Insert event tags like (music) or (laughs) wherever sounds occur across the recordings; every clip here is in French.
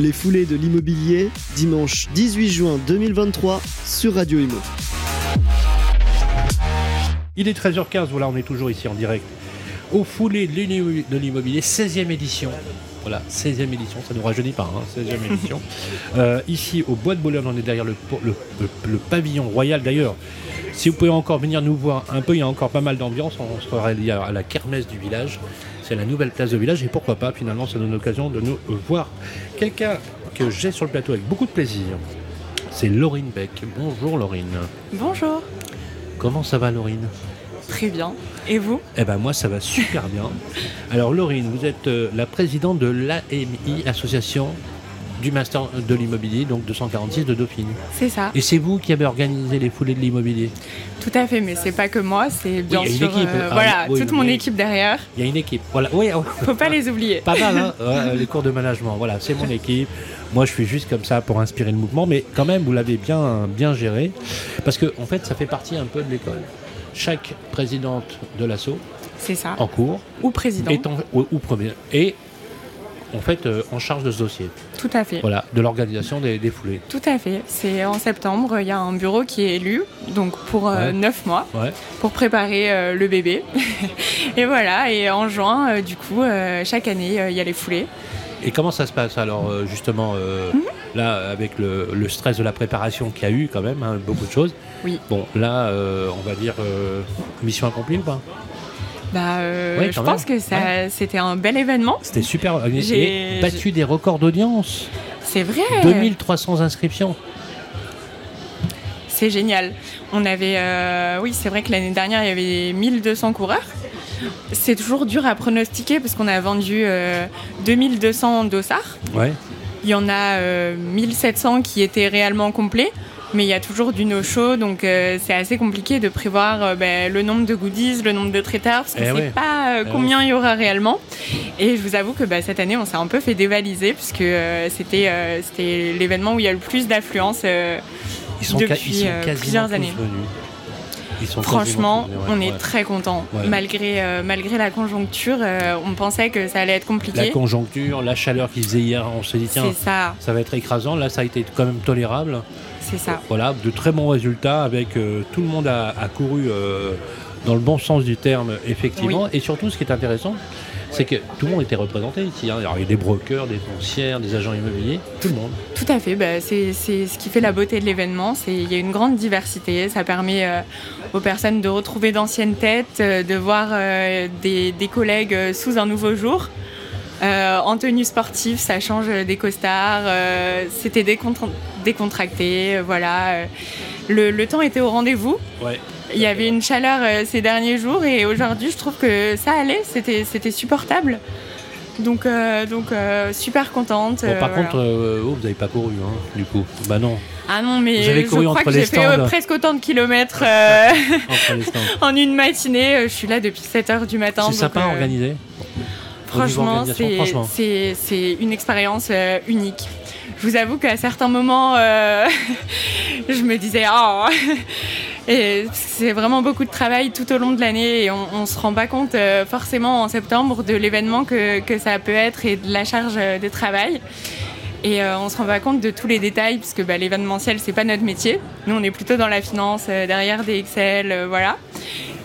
Les foulées de l'immobilier, dimanche 18 juin 2023 sur Radio Imo. Il est 13h15, voilà, on est toujours ici en direct. Aux foulées de l'immobilier, 16e édition. Voilà, 16e édition, ça ne nous rajeunit pas, hein, 16e édition. (laughs) Euh, ici, au Bois de Boulogne, on est derrière le, le, pavillon royal d'ailleurs. Si vous pouvez encore venir nous voir un peu, il y a encore pas mal d'ambiance. On sera à la kermesse du village. C'est la nouvelle place de village et pourquoi pas, finalement, ça donne l'occasion de nous voir quelqu'un que j'ai sur le plateau avec beaucoup de plaisir. C'est Laurine Beck. Bonjour Laurine. Bonjour. Comment ça va Laurine? Très bien. Et vous? Eh ben moi ça va super bien. Alors Laurine, vous êtes euh, la présidente de l'AMI, Association du Master de l'immobilier, donc 246 de Dauphine. C'est ça. Et c'est vous qui avez organisé les foulées de l'immobilier? Tout à fait, mais c'est pas que moi, c'est bien sûr euh, ah, voilà, toute mon équipe derrière. Il y a une équipe. Voilà. Oui, Faut pas les oublier. Pas mal, hein (laughs) les cours de management. Voilà, c'est mon équipe. Moi, je suis juste comme ça pour inspirer le mouvement, mais quand même, vous l'avez bien, bien géré. Parce que, en fait, ça fait partie un peu de l'école. Chaque présidente de l'assaut, c'est ça. En cours. Ou président. ou, ou, premier. Et en fait euh, en charge de ce dossier. Tout à fait. Voilà, de l'organisation des, foulées. Tout à fait. C'est en septembre, il y a un bureau qui est élu, donc pour euh, neuf mois, pour préparer euh, le bébé. (laughs) et voilà, et en juin, du coup, chaque année, il y a les foulées. Et comment ça se passe alors justement mhm. là avec le, stress de la préparation qu'il y a eu quand même, hein, beaucoup de choses. Oui. Bon là on va dire mission accomplie ou pas? Bah, euh, je pense que ça, c'était un bel événement. C'était super. J'ai battu des records d'audience. C'est vrai. 2300 inscriptions. C'est génial. On avait, euh, oui, c'est vrai que l'année dernière il y avait 1200 coureurs. C'est toujours dur à pronostiquer parce qu'on a vendu 2200 euh, dossards. Ouais. Il y en a 1700 qui étaient réellement complets mais il y a toujours du no-show, donc euh, c'est assez compliqué de prévoir euh, ben, le nombre de goodies, le nombre de traiteurs, parce qu'on ne sait pas euh, eh combien il y aura réellement. Et je vous avoue que ben, cette année, on s'est un peu fait dévaliser, puisque c'était c'était l'événement où il y a le plus d'affluence depuis plusieurs années. Franchement, on est très content. Malgré, malgré la conjoncture, on pensait que ça allait être compliqué. La conjoncture, la chaleur qu'il faisait hier, on s'est dit tiens, ça. ça va être écrasant. Là, ça a été quand même tolérable. C'est ça. Voilà, de très bons résultats avec euh, tout le monde a, couru euh, dans le bon sens du terme, effectivement. Et surtout, ce qui est intéressant, c'est que tout le monde était représenté ici. Hein. il y a des brokers, des foncières, des agents immobiliers, tout le monde. Tout à fait. Bah, c'est ce qui fait la beauté de l'événement. Il y a une grande diversité. Ça permet euh, aux personnes de retrouver d'anciennes têtes, de voir des, des, collègues sous un nouveau jour. Euh, en tenue sportive, ça change des costards. Euh, c'était décontracté. Euh, voilà. Le, temps était au rendez-vous. Il y avait une chaleur ces derniers jours et aujourd'hui, je trouve que ça allait. C'était supportable. Donc, donc super contente. par contre, vous n'avez pas couru, hein, du coup. Bah non. Ah non, mais je crois que j'ai fait presque autant de kilomètres (laughs) (laughs) en une matinée. Je suis là depuis 7 h du matin. C'est sympa organisé Franchement, c'est une expérience euh, unique. Je vous avoue qu'à certains moments, euh, (laughs) je me disais, oh, c'est vraiment beaucoup de travail tout au long de l'année et on, ne se rend pas compte euh, forcément en septembre de l'événement que, que, ça peut être et de la charge de travail. Et on se rend pas compte de tous les détails puisque bah, l'événementiel c'est pas notre métier. Nous on est plutôt dans la finance, derrière des Excel, voilà.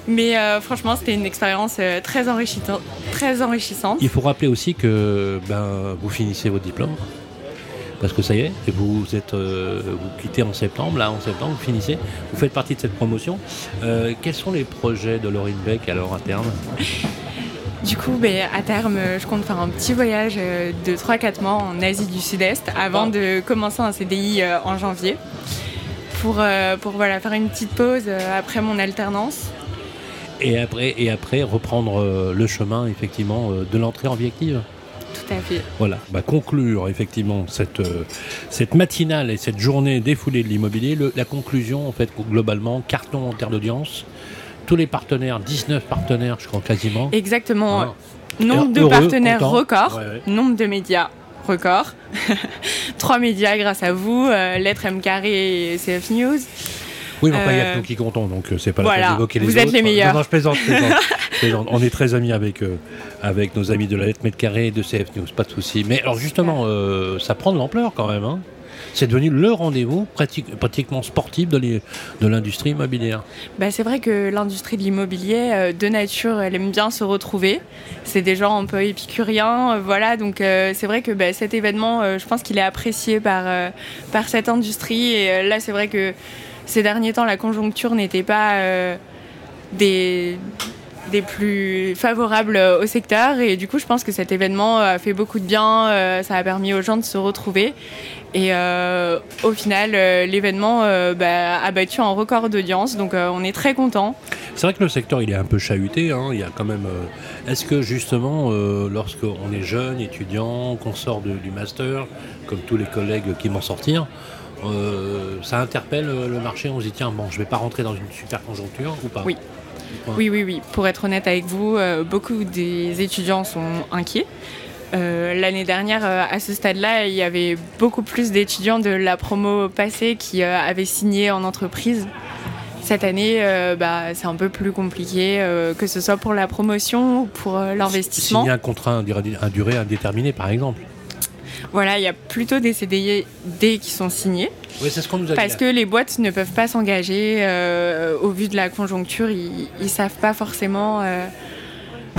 Mais euh, franchement, c'était une expérience euh, très, enrichissante, très enrichissante. Il faut rappeler aussi que ben, vous finissez votre diplôme. Parce que ça y est, vous êtes, euh, vous quittez en septembre, là en septembre, vous finissez, vous faites partie de cette promotion. quels sont les projets de Laurine Beck alors à terme? Du coup, ben, à terme, je compte faire un petit voyage de 3-4 mois en Asie du Sud-Est avant de commencer un CDI en janvier pour, pour voilà, faire une petite pause après mon alternance et après, et après reprendre euh, le chemin effectivement euh, de l'entrée en vie active. Tout à fait. Voilà, bah, conclure effectivement cette, euh, cette matinale et cette journée défoulée de l'immobilier. La conclusion, en fait, globalement, carton en termes d'audience. Tous les partenaires, 19 partenaires, je crois quasiment. Exactement. Nombre de partenaires record, nombre de médias record. (laughs) Trois médias grâce à vous, Lettre M et CF News. Oui, mais il y a que nous qui comptons, donc euh, c'est pas la peine d'évoquer les vous autres. Vous êtes les meilleurs. Non, (laughs) je plaisante. On est très amis avec, avec nos amis de la lettre mètre carré de CF News, pas de souci. Mais alors justement, ça prend de l'ampleur quand même. Hein c'est devenu le rendez-vous pratiquement sportif de l'industrie immobilière. Bah, c'est vrai que l'industrie de l'immobilier, euh, de nature, elle aime bien se retrouver. C'est des gens un peu épicuriens, euh, voilà. Donc euh, c'est vrai que bah, cet événement, je pense qu'il est apprécié par, par cette industrie. Et là, c'est vrai que ces derniers temps, la conjoncture n'était pas des des plus favorables au secteur et du coup je pense que cet événement a fait beaucoup de bien, ça a permis aux gens de se retrouver et euh, au final, euh, l'événement euh, bah, a battu un record d'audience, donc on est très content. C'est vrai que le secteur il est un peu chahuté. Hein. Il y a quand même. Est-ce que justement, lorsqu'on est jeune, étudiant, qu'on sort du master, comme tous les collègues qui vont sortir, ça interpelle le marché On se dit tiens, bon, je vais pas rentrer dans une super conjoncture ou pas Oui. Oui, oui, oui. Pour être honnête avec vous, beaucoup des étudiants sont inquiets. Euh, l'année dernière, euh, à ce stade-là, il y avait beaucoup plus d'étudiants de la promo passée qui euh, avaient signé en entreprise. Cette année, bah, c'est un peu plus compliqué, que ce soit pour la promotion ou pour l'investissement. Signer un contrat à durée indéterminée, par exemple voilà, il y a plutôt des CDI qui sont signés. Oui, c'est ce qu'on nous a Parce que les boîtes ne peuvent pas s'engager au vu de la conjoncture, ils ne savent pas forcément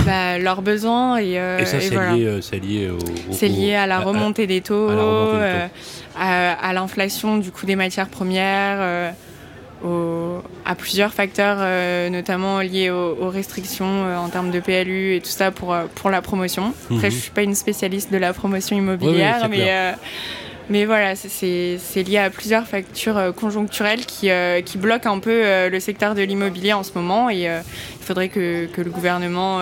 bah, leurs besoins. Et, euh, et ça, c'est lié, euh, lié, au, C'est lié à la remontée des taux, euh, à, l'inflation du coût des matières premières. À plusieurs facteurs, notamment liés aux, restrictions en termes de PLU et tout ça pour, pour la promotion. Après, mhm. je ne suis pas une spécialiste de la promotion immobilière, mais mais voilà, c'est lié à plusieurs factures euh, conjoncturelles qui, euh, qui bloquent un peu euh, le secteur de l'immobilier en ce moment et il faudrait que, que, le gouvernement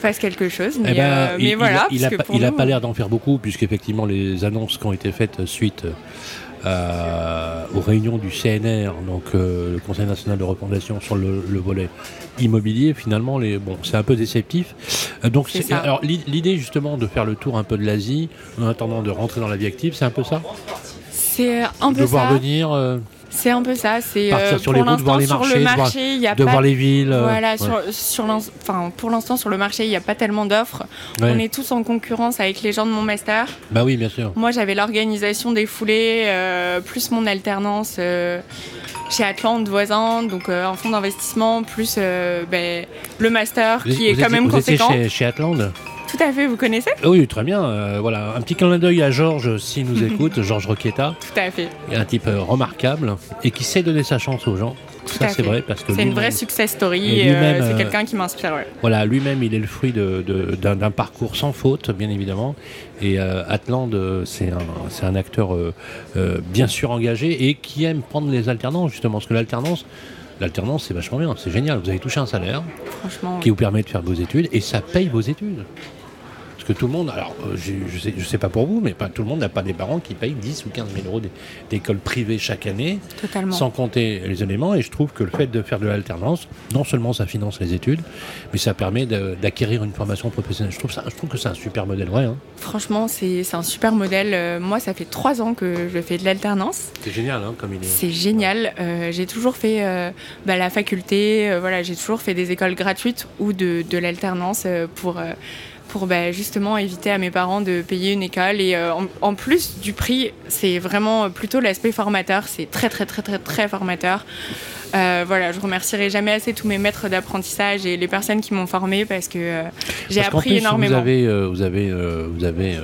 fasse quelque chose. Mais, eh ben, il, voilà. Il n'a pas l'air d'en faire beaucoup puisqu'effectivement les annonces qui ont été faites suite euh, aux réunions du CNR, donc euh, le Conseil national de refondation sur le, volet immobilier, finalement, les, bon, c'est un peu déceptif. Euh, donc, alors l'idée justement de faire le tour un peu de l'Asie en attendant de rentrer dans la vie active, c'est un peu ça? C'est un peu de voir venir. C'est un peu ça. C'est euh, sur les routes, voir les marchés, marché, de, voir, de voir, les villes. Voilà, sur, sur enfin, pour l'instant sur le marché, il n'y a pas tellement d'offres. On est tous en concurrence avec les gens de mon master. Bah oui, bien sûr. Moi, j'avais l'organisation des foulées, euh, plus mon alternance euh, chez Atlante voisin, donc un fonds d'investissement, plus ben, le master qui est quand même conséquent. Chez, chez Atlante? Tout à fait, vous connaissez? Oui, très bien. Euh, voilà, un petit clin d'œil à Georges s'il nous (laughs) écoute, Georges Roqueta. Tout à fait. Un type euh, remarquable et qui sait donner sa chance aux gens. ça, c'est vrai parce que c'est une vraie success story. Euh, c'est quelqu'un qui m'inspire. Voilà, lui-même, il est le fruit d'un parcours sans faute, bien évidemment. Et Atland, c'est un, un, acteur bien sûr engagé et qui aime prendre les alternances justement, parce que l'alternance. L'alternance, c'est vachement bien, c'est génial. Vous avez touché un salaire qui vous permet de faire vos études et ça paye vos études tout le monde, alors euh, je, je, sais, je sais pas pour vous, mais pas tout le monde n'a pas des parents qui payent 10 ou 15 000 euros d'école privée chaque année, sans compter les éléments. Et je trouve que le fait de faire de l'alternance, non seulement ça finance les études, mais ça permet d'acquérir une formation professionnelle. Je trouve, ça, je trouve que c'est un super modèle, vrai. Hein. Franchement, c'est un super modèle. Euh, moi, ça fait trois ans que je fais de l'alternance. C'est génial, hein, comme il est. C'est génial. Euh, j'ai toujours fait bah, la faculté, voilà, j'ai toujours fait des écoles gratuites ou de, de l'alternance pour pour bah, justement éviter à mes parents de payer une école. Et euh, en, plus du prix, c'est vraiment plutôt l'aspect formateur. C'est très, très, très, très, très formateur. Euh, voilà, je remercierai jamais assez tous mes maîtres d'apprentissage et les personnes qui m'ont formé parce que euh, j'ai appris énormément. Vous avez, vous avez, vous avez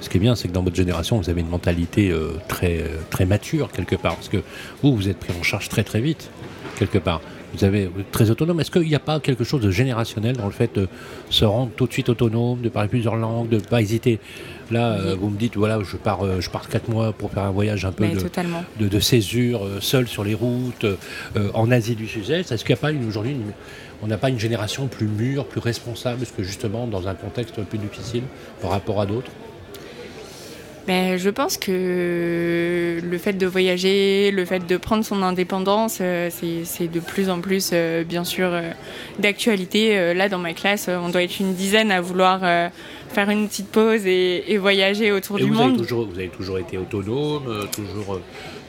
ce qui est bien, c'est que dans votre génération, vous avez une mentalité très, très mature quelque part. Parce que vous, vous êtes pris en charge très très vite quelque part vous avez très autonome. Est-ce qu'il n'y a pas quelque chose de générationnel dans le fait de se rendre tout de suite autonome, de parler plusieurs langues, de ne pas hésiter? Là, euh, vous me dites, voilà, je pars, euh, je pars 4 mois pour faire un voyage un peu de, de, césure, euh, seul sur les routes, en Asie du Sud-Est. Est-ce qu'il n'y a pas aujourd'hui, on n'a pas une génération plus mûre, plus responsable, parce que justement, dans un contexte peu difficile par rapport à d'autres ben, je pense que le fait de voyager, le fait de prendre son indépendance, euh, c'est de plus en plus, euh, bien sûr, euh, d'actualité. Là, dans ma classe, on doit être une dizaine à vouloir faire une petite pause et, voyager autour du vous monde. Avez toujours, vous avez toujours été autonome, toujours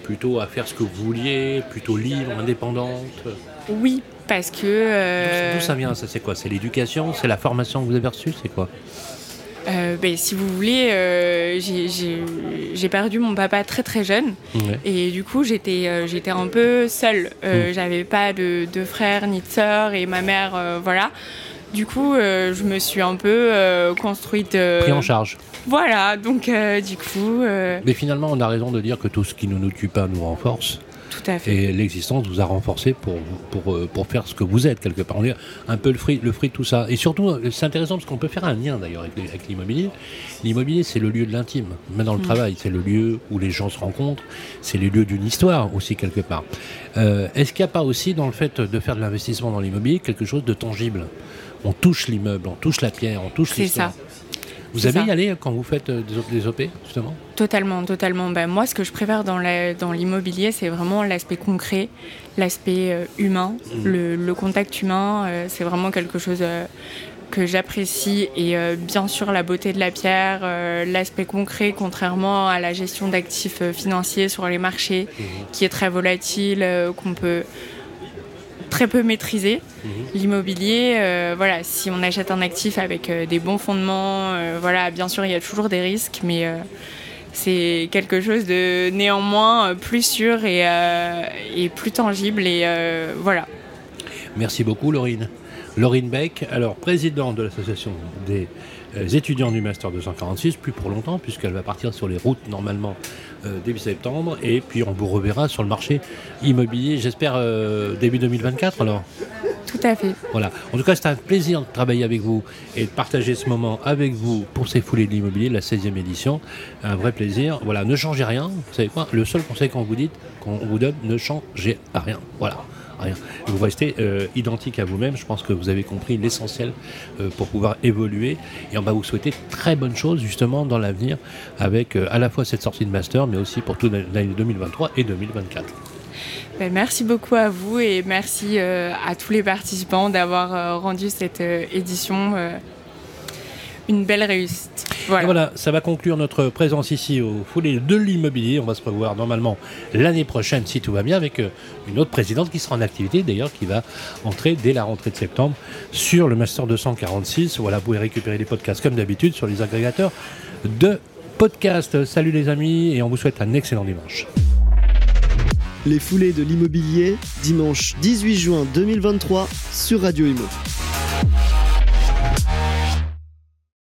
plutôt à faire ce que vous vouliez, plutôt libre, indépendante? Oui, parce que. D'où ça vient Ça, c'est quoi? C'est l'éducation C'est la formation que vous avez reçue C'est quoi? Euh, ben, si vous voulez, euh, j'ai perdu mon papa très très jeune et du coup j'étais euh, j'étais un peu seule. Mm. J'avais pas de, de, frères ni de sœurs et ma mère, voilà. Du coup, je me suis un peu construite. Pris en charge. Voilà, donc du coup. Mais finalement, on a raison de dire que tout ce qui ne nous tue pas nous renforce. Et l'existence vous a renforcé pour, pour, euh, pour, faire ce que vous êtes, quelque part. On est un peu le fruit, le fruit de tout ça. Et surtout, euh, c'est intéressant parce qu'on peut faire un lien d'ailleurs avec, l'immobilier. L'immobilier, c'est le lieu de l'intime, même dans le mm. travail. C'est le lieu où les gens se rencontrent. C'est les lieux d'une histoire aussi, quelque part. Euh, est-ce qu'il n'y a pas aussi, dans le fait de faire de l'investissement dans l'immobilier, quelque chose de tangible? On touche l'immeuble, on touche la pierre, on touche l'histoire. C'est ça. Vous aimez y aller quand vous faites euh, des OP, justement? Totalement, totalement. Ben, moi, ce que je préfère dans l'immobilier, c'est vraiment l'aspect concret, l'aspect euh, humain, mmh. le, contact humain. Euh, c'est vraiment quelque chose que j'apprécie. Et bien sûr, la beauté de la pierre, l'aspect concret, contrairement à la gestion d'actifs financiers sur les marchés, mmh. qui est très volatile, qu'on peut très peu maîtrisé. Mhm. L'immobilier, euh, voilà, si on achète un actif avec euh, des bons fondements, euh, voilà, bien sûr, il y a toujours des risques, mais c'est quelque chose de néanmoins plus sûr et, et plus tangible. Et voilà. Merci beaucoup, Laurine. Laurine Beck, alors présidente de l'association des étudiants du Master 246, plus pour longtemps, puisqu'elle va partir sur les routes normalement début septembre. Et puis on vous reverra sur le marché immobilier, j'espère euh, début 2024 alors tout à fait. Voilà. En tout cas, c'est un plaisir de travailler avec vous et de partager ce moment avec vous pour ces foulées de l'immobilier, la 16e édition. Un vrai plaisir. Voilà, ne changez rien. Vous savez quoi? Le seul conseil qu'on vous dit, qu'on vous donne, ne changez rien. Voilà Vous restez euh, identique à vous-même. Je pense que vous avez compris l'essentiel euh, pour pouvoir évoluer. Et on va vous souhaiter très bonnes choses justement dans l'avenir avec euh, à la fois cette sortie de master, mais aussi pour toute l'année 2023 et 2024. Ben, merci beaucoup à vous et merci à tous les participants d'avoir rendu cette édition une belle réussite. Voilà. ça va conclure notre présence ici au foulé de l'immobilier. On va se revoir normalement l'année prochaine, si tout va bien, avec euh, une autre présidente qui sera en activité, d'ailleurs, qui va entrer dès la rentrée de septembre sur le Master 246. Voilà, vous pouvez récupérer les podcasts comme d'habitude sur les agrégateurs de podcasts. Salut les amis, et on vous souhaite un excellent dimanche. Les foulées de l'immobilier, dimanche 18 juin 2023 sur Radio Imo.